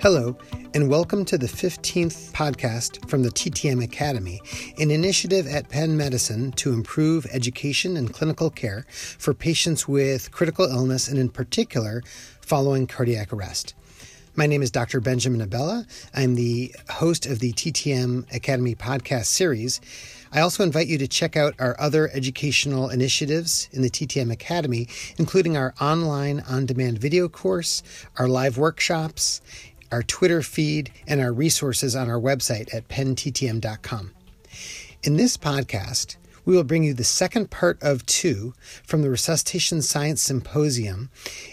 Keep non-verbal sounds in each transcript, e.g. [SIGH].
Hello, and welcome to the 15th podcast from the TTM Academy, an initiative at Penn Medicine to improve education and clinical care for patients with critical illness and, in particular, following cardiac arrest. My name is Dr. Benjamin Abella. I'm the host of the TTM Academy podcast series. I also invite you to check out our other educational initiatives in the TTM Academy, including our online on demand video course, our live workshops, our Twitter feed, and our resources on our website at pennttm.com. In this podcast, we will bring you the second part of two from the Resuscitation Science Symposium,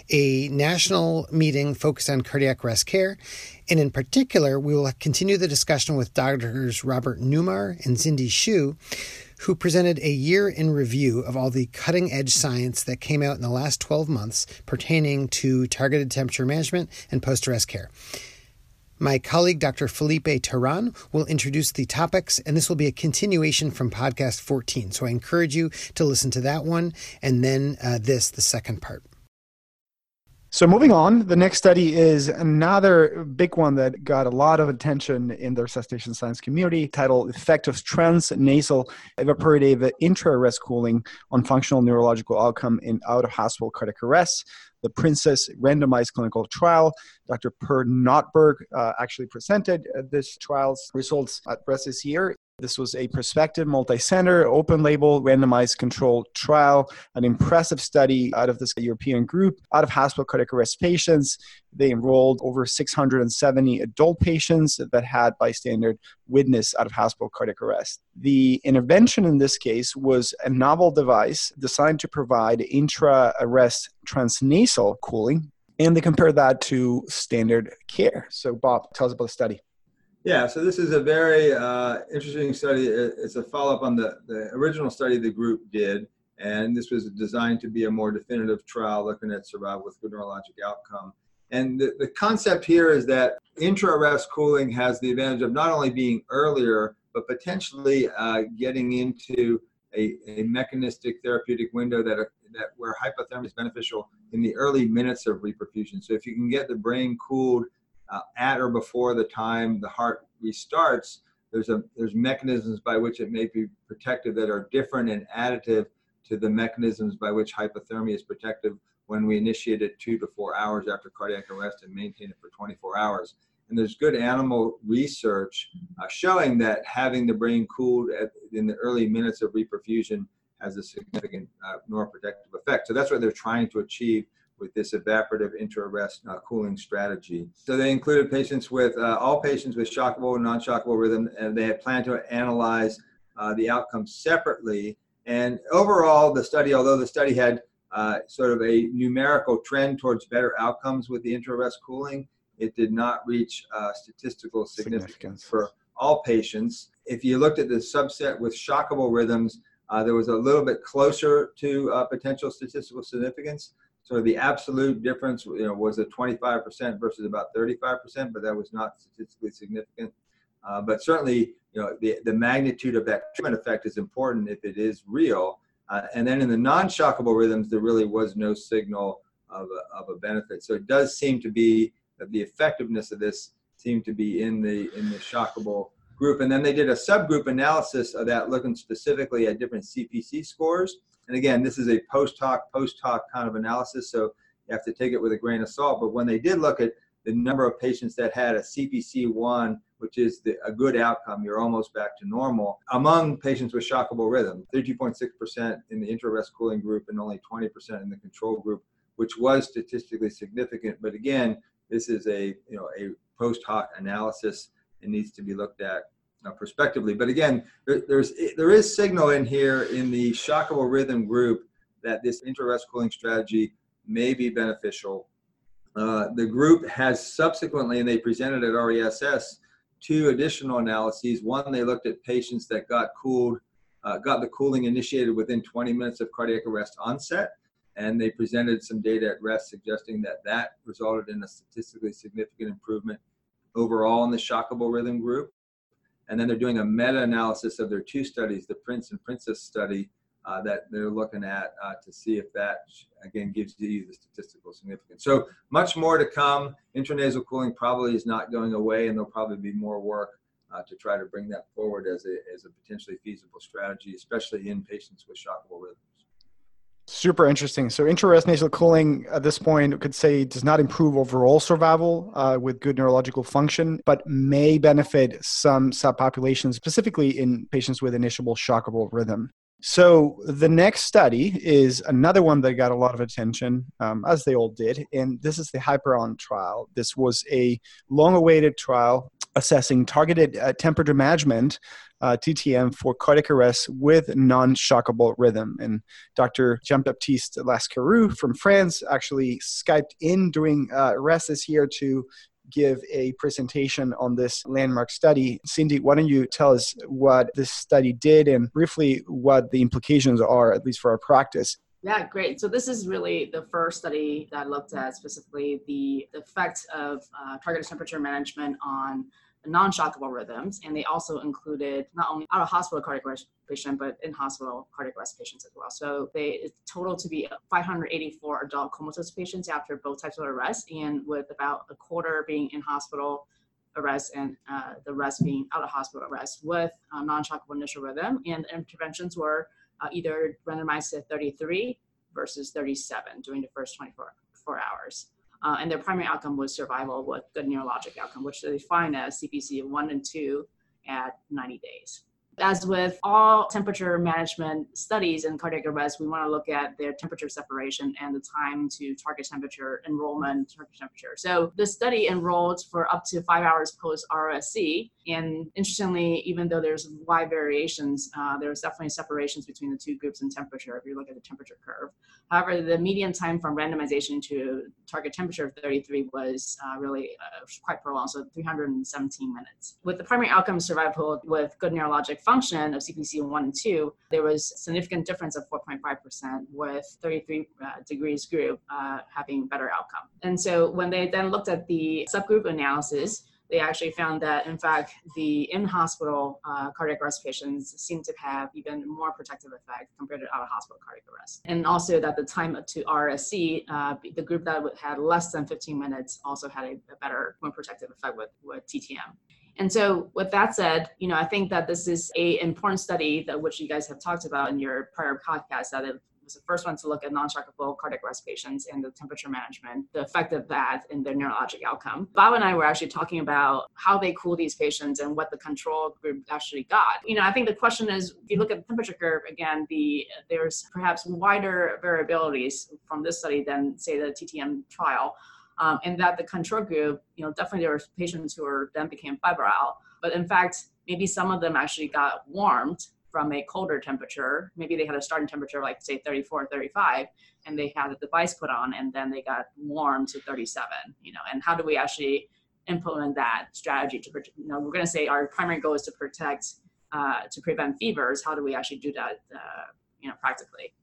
a national meeting focused on cardiac arrest care. And in particular, we will continue the discussion with doctors Robert Neumar and Cindy Hsu, who presented a year in review of all the cutting edge science that came out in the last 12 months pertaining to targeted temperature management and post arrest care. My colleague, Dr. Felipe Teran, will introduce the topics, and this will be a continuation from podcast 14. So I encourage you to listen to that one and then uh, this, the second part. So moving on, the next study is another big one that got a lot of attention in the resuscitation science community, titled Effect of Transnasal Evaporative Intra-Arrest Cooling on Functional Neurological Outcome in Out-of-Hospital Cardiac Arrest the Princess randomized clinical trial. Dr. Per Nordberg uh, actually presented uh, this trial's results at Breast this year. This was a prospective, multi-center, open-label, randomized controlled trial, an impressive study out of this European group, out of hospital cardiac arrest patients. They enrolled over 670 adult patients that had bystander witness out of hospital cardiac arrest. The intervention in this case was a novel device designed to provide intra-arrest transnasal cooling, and they compared that to standard care. So, Bob, tell us about the study. Yeah, so this is a very uh, interesting study. It's a follow up on the, the original study the group did, and this was designed to be a more definitive trial looking at survival with good neurologic outcome. And the, the concept here is that intra arrest cooling has the advantage of not only being earlier, but potentially uh, getting into a, a, mechanistic therapeutic window that, are, that where hypothermia is beneficial in the early minutes of reperfusion. So if you can get the brain cooled uh, at or before the time the heart restarts, there's a there's mechanisms by which it may be protective that are different and additive to the mechanisms by which hypothermia is protective when we initiate it two to four hours after cardiac arrest and maintain it for 24 hours. And there's good animal research uh, showing that having the brain cooled at, in the early minutes of reperfusion has a significant uh, neuroprotective effect. So that's what they're trying to achieve with this evaporative intra-arrest uh, cooling strategy. So they included patients with, uh, all patients with shockable and non-shockable rhythm, and they had planned to analyze uh, the outcomes separately. And overall, the study, although the study had uh, sort of a numerical trend towards better outcomes with the intra-arrest cooling, it did not reach uh, statistical significance, significance for all patients. If you looked at the subset with shockable rhythms, uh, there was a little bit closer to potential statistical significance. So the absolute difference you know, was at 25% versus about 35%, but that was not statistically significant. Uh, but certainly, you know, the, the magnitude of that treatment effect is important if it is real. Uh, and then in the non-shockable rhythms, there really was no signal of a, of a benefit. So it does seem to be that the effectiveness of this seemed to be in the in the shockable group. And then they did a subgroup analysis of that, looking specifically at different CPC scores. And again, this is a post hoc, post hoc kind of analysis, so you have to take it with a grain of salt. But when they did look at the number of patients that had a CPC1, which is the, a good outcome, you're almost back to normal, among patients with shockable rhythm, 32.6% in the intra-arrest cooling group and only 20% in the control group, which was statistically significant. But again, this is a you know a post hoc analysis and needs to be looked at uh, prospectively. But again, there, there's there is signal in here in the shockable rhythm group that this intra-arrest cooling strategy may be beneficial. Uh, the group has subsequently, and they presented at RESS, two additional analyses. One, they looked at patients that got cooled, uh, got the cooling initiated within 20 minutes of cardiac arrest onset, and they presented some data at RESS suggesting that that resulted in a statistically significant improvement overall in the shockable rhythm group. And then they're doing a meta analysis of their two studies, the Prince and Princess study, uh, that they're looking at uh, to see if that again gives you the statistical significance. So much more to come. Intranasal cooling probably is not going away, and there'll probably be more work uh, to try to bring that forward as a, as a potentially feasible strategy, especially in patients with shockable rhythms. Super interesting. So intranasal cooling at this point could say does not improve overall survival uh, with good neurological function, but may benefit some subpopulations, specifically in patients with initiable shockable rhythm. So the next study is another one that got a lot of attention, um, as they all did, and this is the HYPERION trial. This was a long-awaited trial assessing targeted uh, temperature management, uh, TTM, for cardiac arrest with non-shockable rhythm. And Dr. Jean-Baptiste Lascarrou from France actually Skyped in during uh, arrest this year to give a presentation on this landmark study. Cindy, why don't you tell us what this study did and briefly what the implications are, at least for our practice? Yeah, great. So this is really the first study that looked at specifically the, effects of uh, targeted temperature management on non-shockable rhythms, and they also included not only out of hospital cardiac arrest patient, but in hospital cardiac arrest patients as well. So they total to be 584 adult comatose patients after both types of arrest, and with about a quarter being in hospital arrest and uh, the rest being out of hospital arrest with uh, non-shockable initial rhythm. And interventions were uh, either randomized to 33 versus 37 during the first 24 hours. Uh, and their primary outcome was survival with good neurologic outcome, which they define as CPC 1 and 2 at 90 days. As with all temperature management studies in cardiac arrest, we want to look at their temperature separation and the time to target temperature enrollment, target temperature. So the study enrolled for up to five hours post ROSC. And interestingly, even though there's wide variations, uh, there's definitely separations between the two groups in temperature if you look at the temperature curve. However, the median time from randomization to target temperature of 33 was uh, really uh, quite prolonged, so 317 minutes. With the primary outcome survival with good neurologic function of CPC 1 and 2, there was significant difference of 4.5% with 33 uh, degrees group uh, having better outcome. And so when they then looked at the subgroup analysis, they actually found that, in fact, the in-hospital uh, cardiac arrest patients seem to have even more protective effect compared to out-of-hospital cardiac arrest. And also that the time up to ROSC, uh, the group that had less than 15 minutes also had a, a better, more protective effect with, with TTM. And so with that said, you know, I think that this is a important study that which you guys have talked about in your prior podcast that it was the first one to look at non-shockable cardiac arrest patients and the temperature management, the effect of that in their neurologic outcome. Bob and I were actually talking about how they cool these patients and what the control group actually got. You know, I think the question is, if you look at the temperature curve, again, the there's perhaps wider variabilities from this study than say the TTM trial um, and that the control group, you know, definitely there were patients who were then became febrile, but in fact, maybe some of them actually got warmed from a colder temperature. Maybe they had a starting temperature like say 34, 35, and they had a device put on, and then they got warm to 37. You know, and how do we actually implement that strategy to, you know, we're going to say our primary goal is to protect, uh, to prevent fevers. How do we actually do that, uh, you know, practically?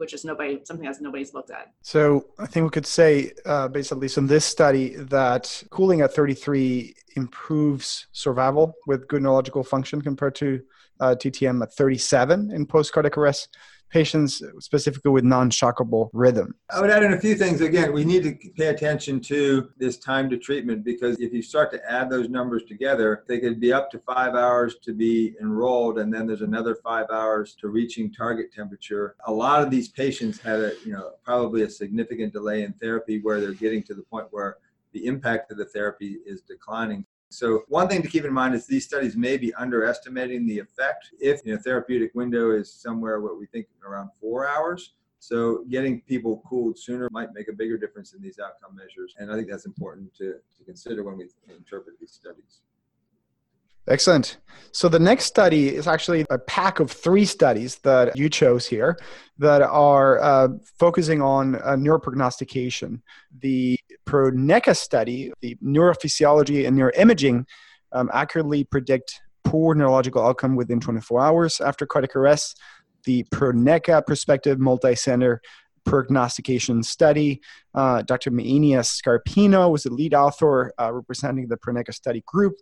Which is nobody something that nobody's looked at. So I think we could say, uh, based at least on this study, that cooling at 33 improves survival with good neurological function compared to uh, TTM at 37 in post cardiac arrest patients specifically with non-shockable rhythm. I would add in a few things. Again, we need to pay attention to this time to treatment because if you start to add those numbers together, they could be up to five hours to be enrolled, and then there's another five hours to reaching target temperature. A lot of these patients had a, you know, probably a significant delay in therapy where they're getting to the point where the impact of the therapy is declining. So one thing to keep in mind is these studies may be underestimating the effect if you know, therapeutic window is somewhere what we think around four hours. So getting people cooled sooner might make a bigger difference in these outcome measures. And I think that's important to, to consider when we interpret these studies. Excellent. So the next study is actually a pack of three studies that you chose here that are uh, focusing on uh, neuroprognostication. The ProNECA study, the neurophysiology and neuroimaging um, accurately predict poor neurological outcome within 24 hours after cardiac arrest. The ProNECA prospective multicenter prognostication study. Uh, Dr. Maenia Scarpino was the lead author uh, representing the ProNECA study group.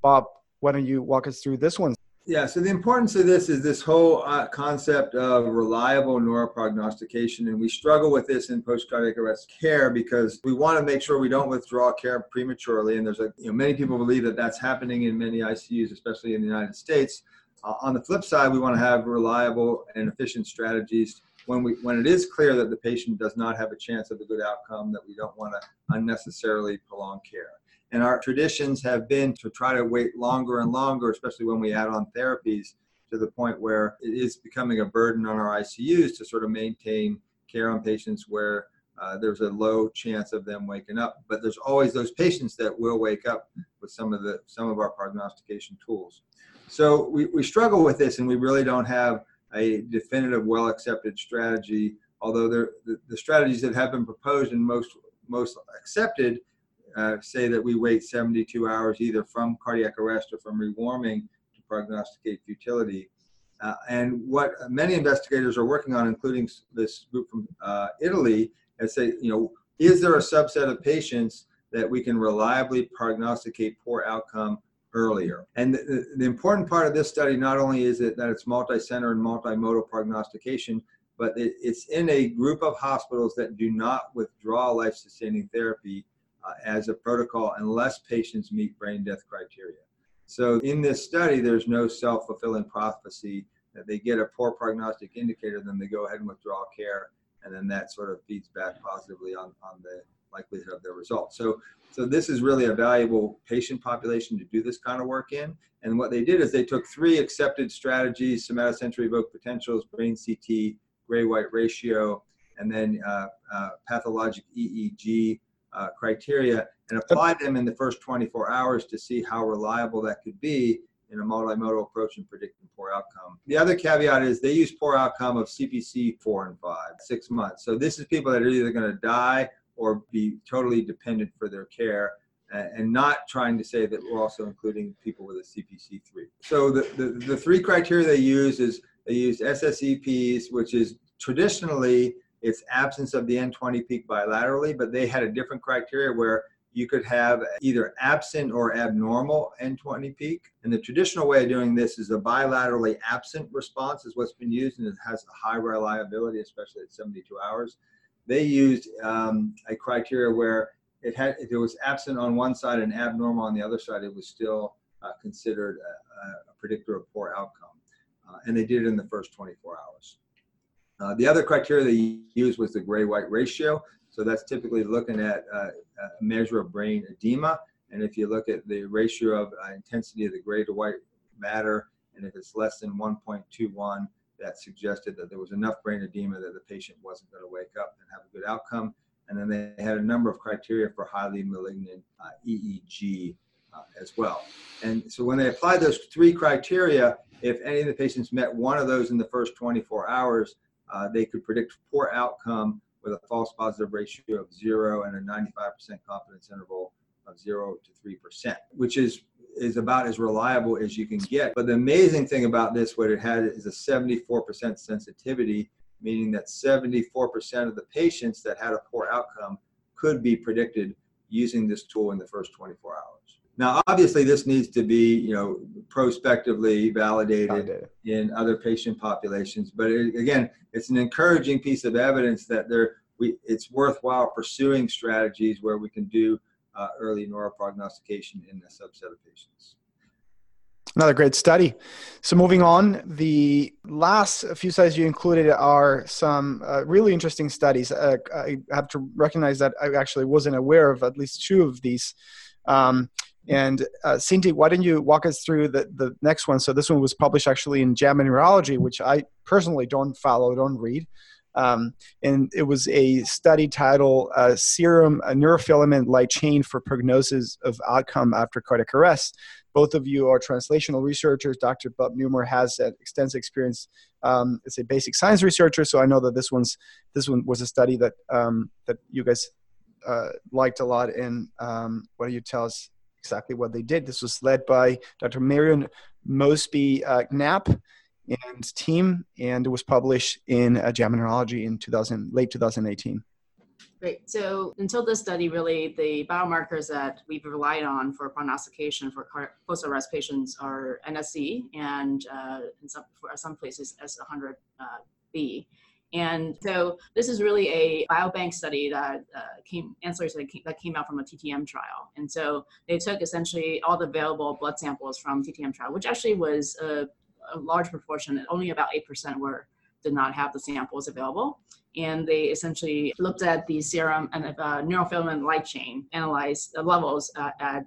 Bob, why don't you walk us through this one? Yeah, so the importance of this is this whole uh, concept of reliable neuroprognostication. And we struggle with this in post cardiac arrest care because we want to make sure we don't withdraw care prematurely. And there's a, you know, many people believe that that's happening in many ICUs, especially in the United States. Uh, on the flip side, we want to have reliable and efficient strategies when we when it is clear that the patient does not have a chance of a good outcome that we don't want to unnecessarily prolong care. And our traditions have been to try to wait longer and longer, especially when we add on therapies to the point where it is becoming a burden on our ICUs to sort of maintain care on patients where uh, there's a low chance of them waking up. But there's always those patients that will wake up with some of the some of our prognostication tools. So we, we struggle with this and we really don't have a definitive, well accepted strategy, although the, the strategies that have been proposed and most, most accepted uh, say that we wait 72 hours either from cardiac arrest or from rewarming to prognosticate futility. Uh, and what many investigators are working on, including this group from uh, Italy, is say, you know, is there a subset of patients that we can reliably prognosticate poor outcome earlier? And the, the important part of this study not only is it that it's multi-center and multimodal prognostication, but it, it's in a group of hospitals that do not withdraw life-sustaining therapy uh, as a protocol unless patients meet brain death criteria. So in this study, there's no self-fulfilling prophecy that they get a poor prognostic indicator, then they go ahead and withdraw care, and then that sort of feeds back positively on, on the likelihood of their results. So, so this is really a valuable patient population to do this kind of work in. And what they did is they took three accepted strategies, somatosensory evoked potentials, brain CT, gray-white ratio, and then uh, uh, pathologic EEG uh, criteria and apply them in the first 24 hours to see how reliable that could be in a multimodal approach in predicting poor outcome. The other caveat is they use poor outcome of CPC four and five, six months. So this is people that are either going to die or be totally dependent for their care and not trying to say that we're also including people with a CPC3. So the, the, the three criteria they use is they use SSEPs, which is traditionally it's absence of the N20 peak bilaterally, but they had a different criteria where you could have either absent or abnormal N20 peak. And the traditional way of doing this is a bilaterally absent response is what's been used and it has a high reliability, especially at 72 hours. They used um, a criteria where it had, if it was absent on one side and abnormal on the other side, it was still uh, considered a, a, predictor of poor outcome. Uh, and they did it in the first 24 hours. Uh, the other criteria they used was the gray-white ratio. So that's typically looking at uh, a measure of brain edema. And if you look at the ratio of uh, intensity of the gray to white matter, and if it's less than 1.21, that suggested that there was enough brain edema that the patient wasn't going to wake up and have a good outcome. And then they had a number of criteria for highly malignant uh, EEG uh, as well. And so when they applied those three criteria, if any of the patients met one of those in the first 24 hours, uh, they could predict poor outcome with a false positive ratio of zero and a 95% confidence interval of zero to 3%, which is is about as reliable as you can get. But the amazing thing about this, what it had is a 74% sensitivity, meaning that 74% of the patients that had a poor outcome could be predicted using this tool in the first 24 hours. Now, obviously, this needs to be, you know, prospectively validated, validated. in other patient populations. But it, again, it's an encouraging piece of evidence that there, we, it's worthwhile pursuing strategies where we can do uh, early neuroprognostication in a subset of patients. Another great study. So moving on, the last few studies you included are some uh, really interesting studies. Uh, I have to recognize that I actually wasn't aware of at least two of these. Um, and uh, Cindy, why don't you walk us through the, the next one? So this one was published actually in JAMA Neurology, which I personally don't follow, don't read. Um, and it was a study titled uh, Serum Neurofilament Light Chain for Prognosis of Outcome After Cardiac Arrest. Both of you are translational researchers. Dr. Bob Neumar has extensive experience um, as a basic science researcher, so I know that this one's this one was a study that um, that you guys uh, liked a lot. And um, what do you tell us exactly what they did? This was led by Dr. Marion Moseby uh, Knapp and team, and it was published in uh, JAMA Neurology in 2000, late 2018. Great. So until this study, really, the biomarkers that we've relied on for prognostication for post-arrest patients are NSE and uh, in some, for some places S100B. And so this is really a biobank study that uh, came, ancillary study that came out from a TTM trial. And so they took essentially all the available blood samples from TTM trial, which actually was a, a large proportion, only about 8% were did not have the samples available. And they essentially looked at the serum and uh, neurofilament light chain, analyzed the levels uh, at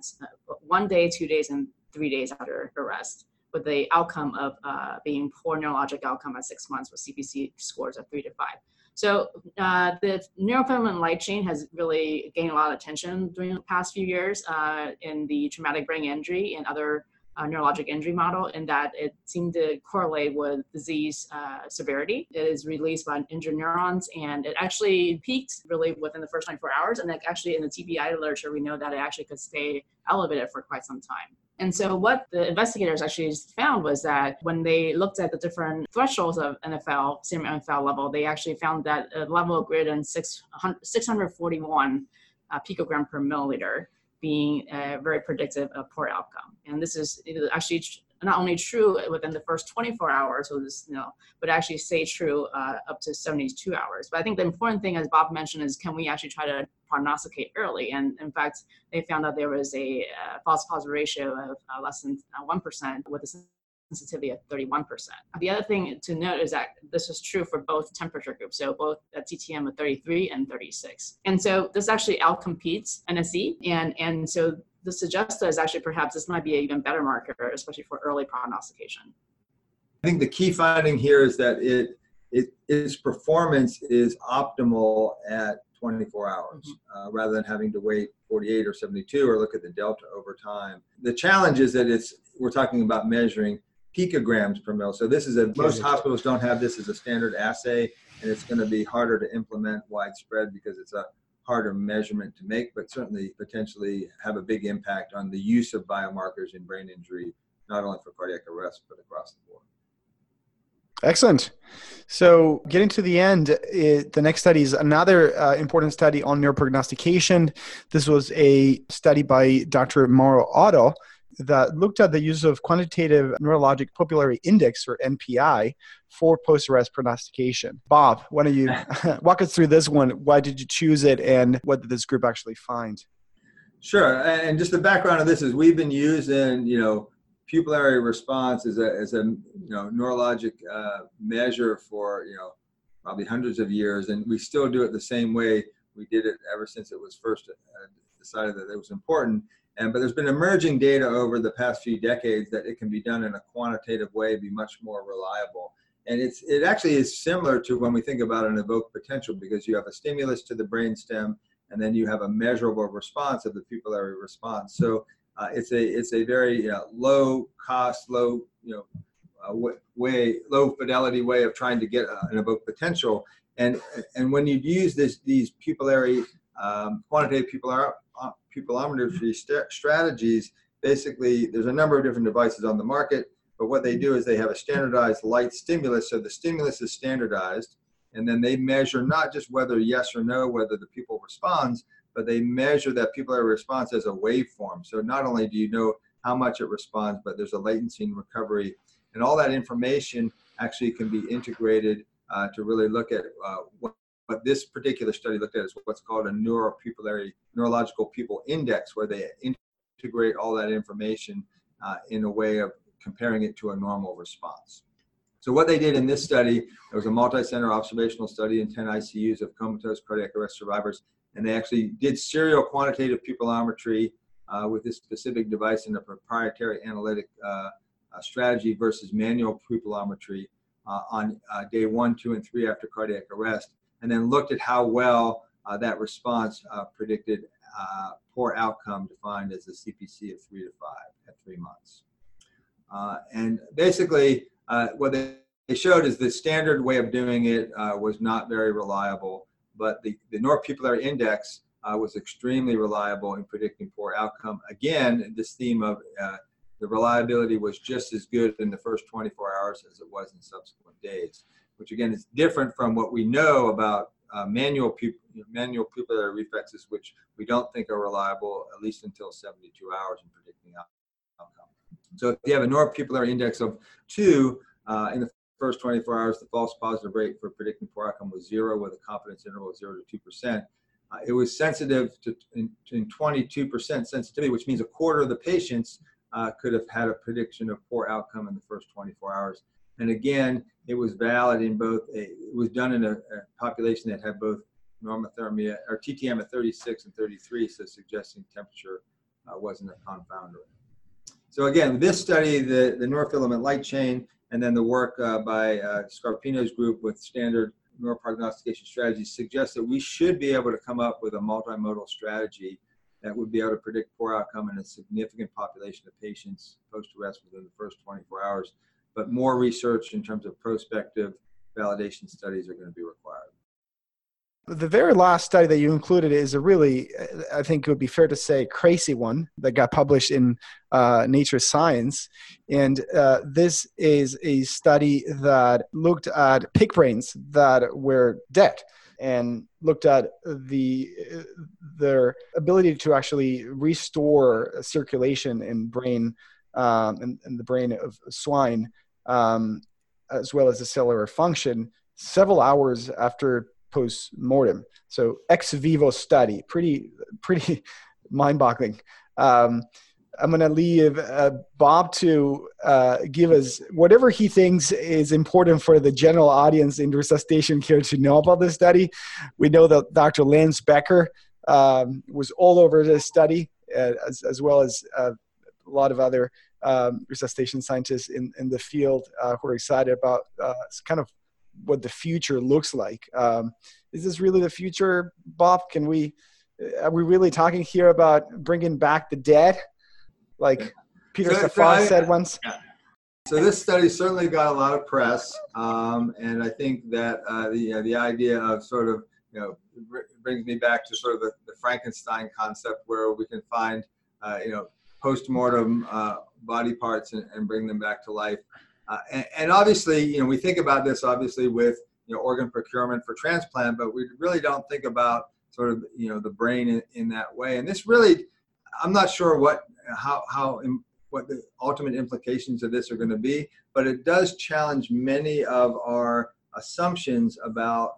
one day, two days, and three days after arrest with the outcome of uh, being poor neurologic outcome at six months with CPC scores of three to five. So uh, the neurofilament light chain has really gained a lot of attention during the past few years uh, in the traumatic brain injury and other uh, neurologic injury model in that it seemed to correlate with disease uh, severity. It is released by injured neurons and it actually peaked really within the first 24 hours. And actually in the TBI literature, we know that it actually could stay elevated for quite some time. And so, what the investigators actually found was that when they looked at the different thresholds of NFL, serum NFL level, they actually found that a level greater than 641 uh, picogram per milliliter being uh, very predictive of poor outcome. And this is actually not only true within the first 24 hours, so this, you know, but actually stay true uh, up to 72 hours. But I think the important thing, as Bob mentioned, is can we actually try to prognosticate early? And in fact, they found that there was a uh, false positive ratio of uh, less than 1% uh, with a sensitivity of 31%. The other thing to note is that this is true for both temperature groups, so both at TTM of 33 and 36. And so this actually outcompetes NSE, and, and so this suggests is actually perhaps this might be an even better marker, especially for early prognostication. I think the key finding here is that it, it its performance is optimal at 24 hours mm-hmm. uh, rather than having to wait 48 or 72 or look at the delta over time. The challenge is that it's we're talking about measuring picograms per mil. So this is a most hospitals don't have this as a standard assay, and it's going to be harder to implement widespread because it's a harder measurement to make, but certainly potentially have a big impact on the use of biomarkers in brain injury, not only for cardiac arrest but across the board. Excellent. So, getting to the end, it, the next study is another uh, important study on neuroprognostication. This was a study by Dr. Mauro Oddo that looked at the use of quantitative neurologic pupillary index or NPI for post-arrest prognostication. Bob, why don't you [LAUGHS] [LAUGHS] walk us through this one? Why did you choose it, and what did this group actually find? Sure, and just the background of this is we've been using you know pupillary response as a as a you know neurologic uh, measure for you know probably hundreds of years, and we still do it the same way we did it ever since it was first uh, decided that it was important. And but there's been emerging data over the past few decades that it can be done in a quantitative way, be much more reliable. And it's it actually is similar to when we think about an evoked potential because you have a stimulus to the brainstem and then you have a measurable response of the pupillary response. So uh, it's a it's a very uh, low cost, low you know uh, way low fidelity way of trying to get uh, an evoked potential. And and when you use this these pupillary um, quantitative pupillary pupillometry st- strategies, basically there's a number of different devices on the market, but what they do is they have a standardized light stimulus. So the stimulus is standardized, and then they measure not just whether yes or no, whether the pupil responds, but they measure that pupillary response as a waveform. So not only do you know how much it responds, but there's a latency and recovery. And all that information actually can be integrated uh, to really look at uh, what but this particular study looked at is what's called a neuropupillary neurological pupil index, where they integrate all that information uh, in a way of comparing it to a normal response. So what they did in this study, it was a multi-center observational study in 10 ICUs of comatose cardiac arrest survivors, and they actually did serial quantitative pupillometry uh, with this specific device in a proprietary analytic uh, uh strategy versus manual pupillometry uh, on uh, day one, two, and three after cardiac arrest and then looked at how well uh, that response uh, predicted uh, poor outcome defined as a CPC of three to five at three months. Uh, and basically, uh, what they, showed is the standard way of doing it was not very reliable, but the, the neuropupillary index was extremely reliable in predicting poor outcome. Again, this theme of the reliability was just as good in the first 24 hours as it was in subsequent days which again is different from what we know about uh, manual pup- manual pupillary reflexes, which we don't think are reliable at least until 72 hours in predicting outcome. So if you have a neuropupillary index of two uh, in the first 24 hours, the false positive rate for predicting poor outcome was zero with a confidence interval of zero to two percent. Uh, it was sensitive to in, in 22% sensitivity, which means a quarter of the patients uh, could have had a prediction of poor outcome in the first 24 hours. And again, it was valid in both, a, it was done in a, a, population that had both normothermia or TTM at 36 and 33, so suggesting temperature uh, wasn't a confounder. So again, this study, the, the neurofilament light chain, and then the work uh, by uh, Scarpino's group with standard neuroprognostication strategies suggests that we should be able to come up with a multimodal strategy that would be able to predict poor outcome in a significant population of patients post-arrest within the first 24 hours. But more research in terms of prospective validation studies are going to be required. The very last study that you included is a really, I think it would be fair to say, crazy one that got published in uh, Nature Science. And uh, this is a study that looked at pig brains that were dead and looked at the their ability to actually restore circulation in brain um, in, in, the brain of swine um, as well as the cellular function several hours after post mortem. So ex vivo study, pretty pretty [LAUGHS] mind boggling. Um, I'm going to leave uh, Bob to uh, give us whatever he thinks is important for the general audience in resuscitation care to know about this study. We know that Dr. Lance Becker um, was all over this study, uh, as, as, well as uh, a lot of other um, resuscitation scientists in, in the field uh, who are excited about uh, kind of what the future looks like. Um, is this really the future, Bob? Can we? Are we really talking here about bringing back the dead? like Peter so, Safar said once. Yeah. So this study certainly got a lot of press, um, and I think that uh, the you know, the idea of sort of you know brings me back to sort of the, the Frankenstein concept where we can find uh, you know post-mortem uh, body parts and, and, bring them back to life. Uh, and, and, obviously, you know, we think about this obviously with you know organ procurement for transplant, but we really don't think about sort of you know the brain in, in that way. And this really, I'm not sure what how how what the ultimate implications of this are going to be, but it does challenge many of our assumptions about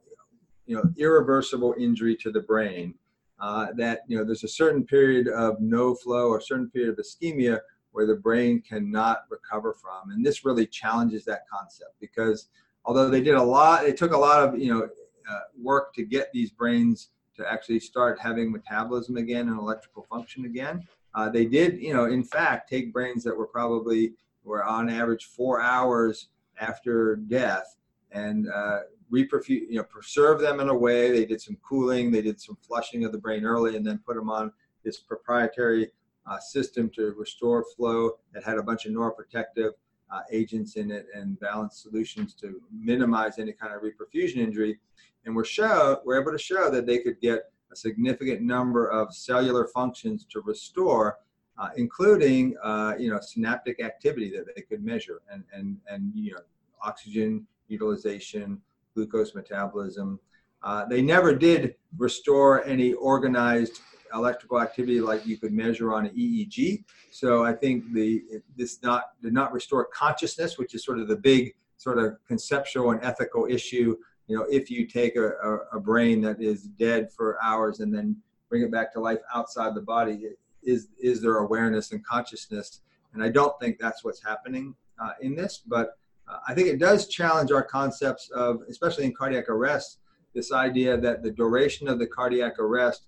you know irreversible injury to the brain. Uh, that you know there's a certain period of no flow or certain period of ischemia where the brain cannot recover from, and this really challenges that concept because although they did a lot, it took a lot of you know uh, work to get these brains to actually start having metabolism again and electrical function again. Uh, they did, you know, in fact, take brains that were probably were on average four hours after death and uh, reperfuse, you know, preserve them in a way. They did some cooling, they did some flushing of the brain early, and then put them on this proprietary uh, system to restore flow that had a bunch of neuroprotective uh, agents in it and balanced solutions to minimize any kind of reperfusion injury. And we're show we're able to show that they could get a significant number of cellular functions to restore, uh, including uh, you know synaptic activity that they could measure and and and you know oxygen utilization, glucose metabolism. Uh, they never did restore any organized electrical activity like you could measure on an EEG. So I think the this not did not restore consciousness, which is sort of the big sort of conceptual and ethical issue you know, if you take a, a, a, brain that is dead for hours and then bring it back to life outside the body, is is there awareness and consciousness? And I don't think that's what's happening uh, in this, but uh, I think it does challenge our concepts of, especially in cardiac arrest, this idea that the duration of the cardiac arrest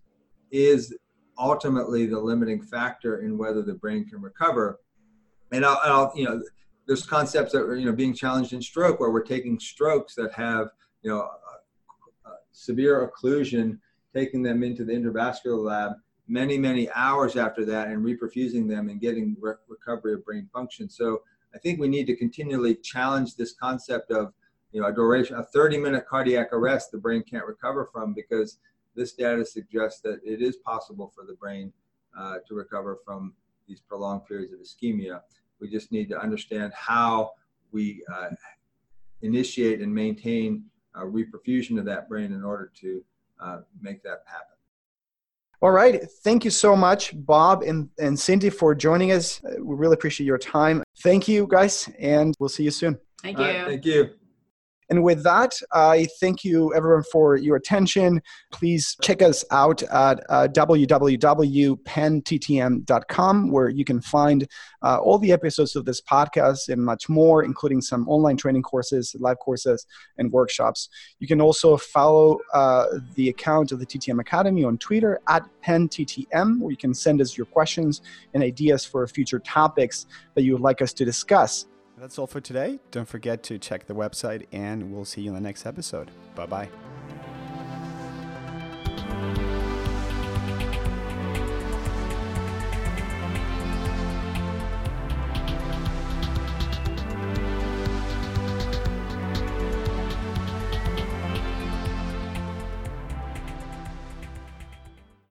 is ultimately the limiting factor in whether the brain can recover. And I'll, I'll you know, there's concepts that are you know being challenged in stroke where we're taking strokes that have you know, severe occlusion, taking them into the intravascular lab many, many hours after that and reperfusing them and getting re- recovery of brain function. So I think we need to continually challenge this concept of, you know, a duration, a 30 minute cardiac arrest the brain can't recover from because this data suggests that it is possible for the brain uh, to recover from these prolonged periods of ischemia. We just need to understand how we uh, initiate and maintain uh, reperfusion of that brain in order to uh, make that happen. All right. Thank you so much, Bob and, and Cindy, for joining us. Uh, we really appreciate your time. Thank you, guys, and we'll see you soon. Thank you. Right, thank you. And with that, I thank you everyone for your attention. Please check us out at uh, www.penttm.com, where you can find uh, all the episodes of this podcast and much more, including some online training courses, live courses, and workshops. You can also follow uh, the account of the TTM Academy on Twitter at PenTTM, where you can send us your questions and ideas for future topics that you would like us to discuss. That's all for today. Don't forget to check the website, and we'll see you in the next episode. Bye bye.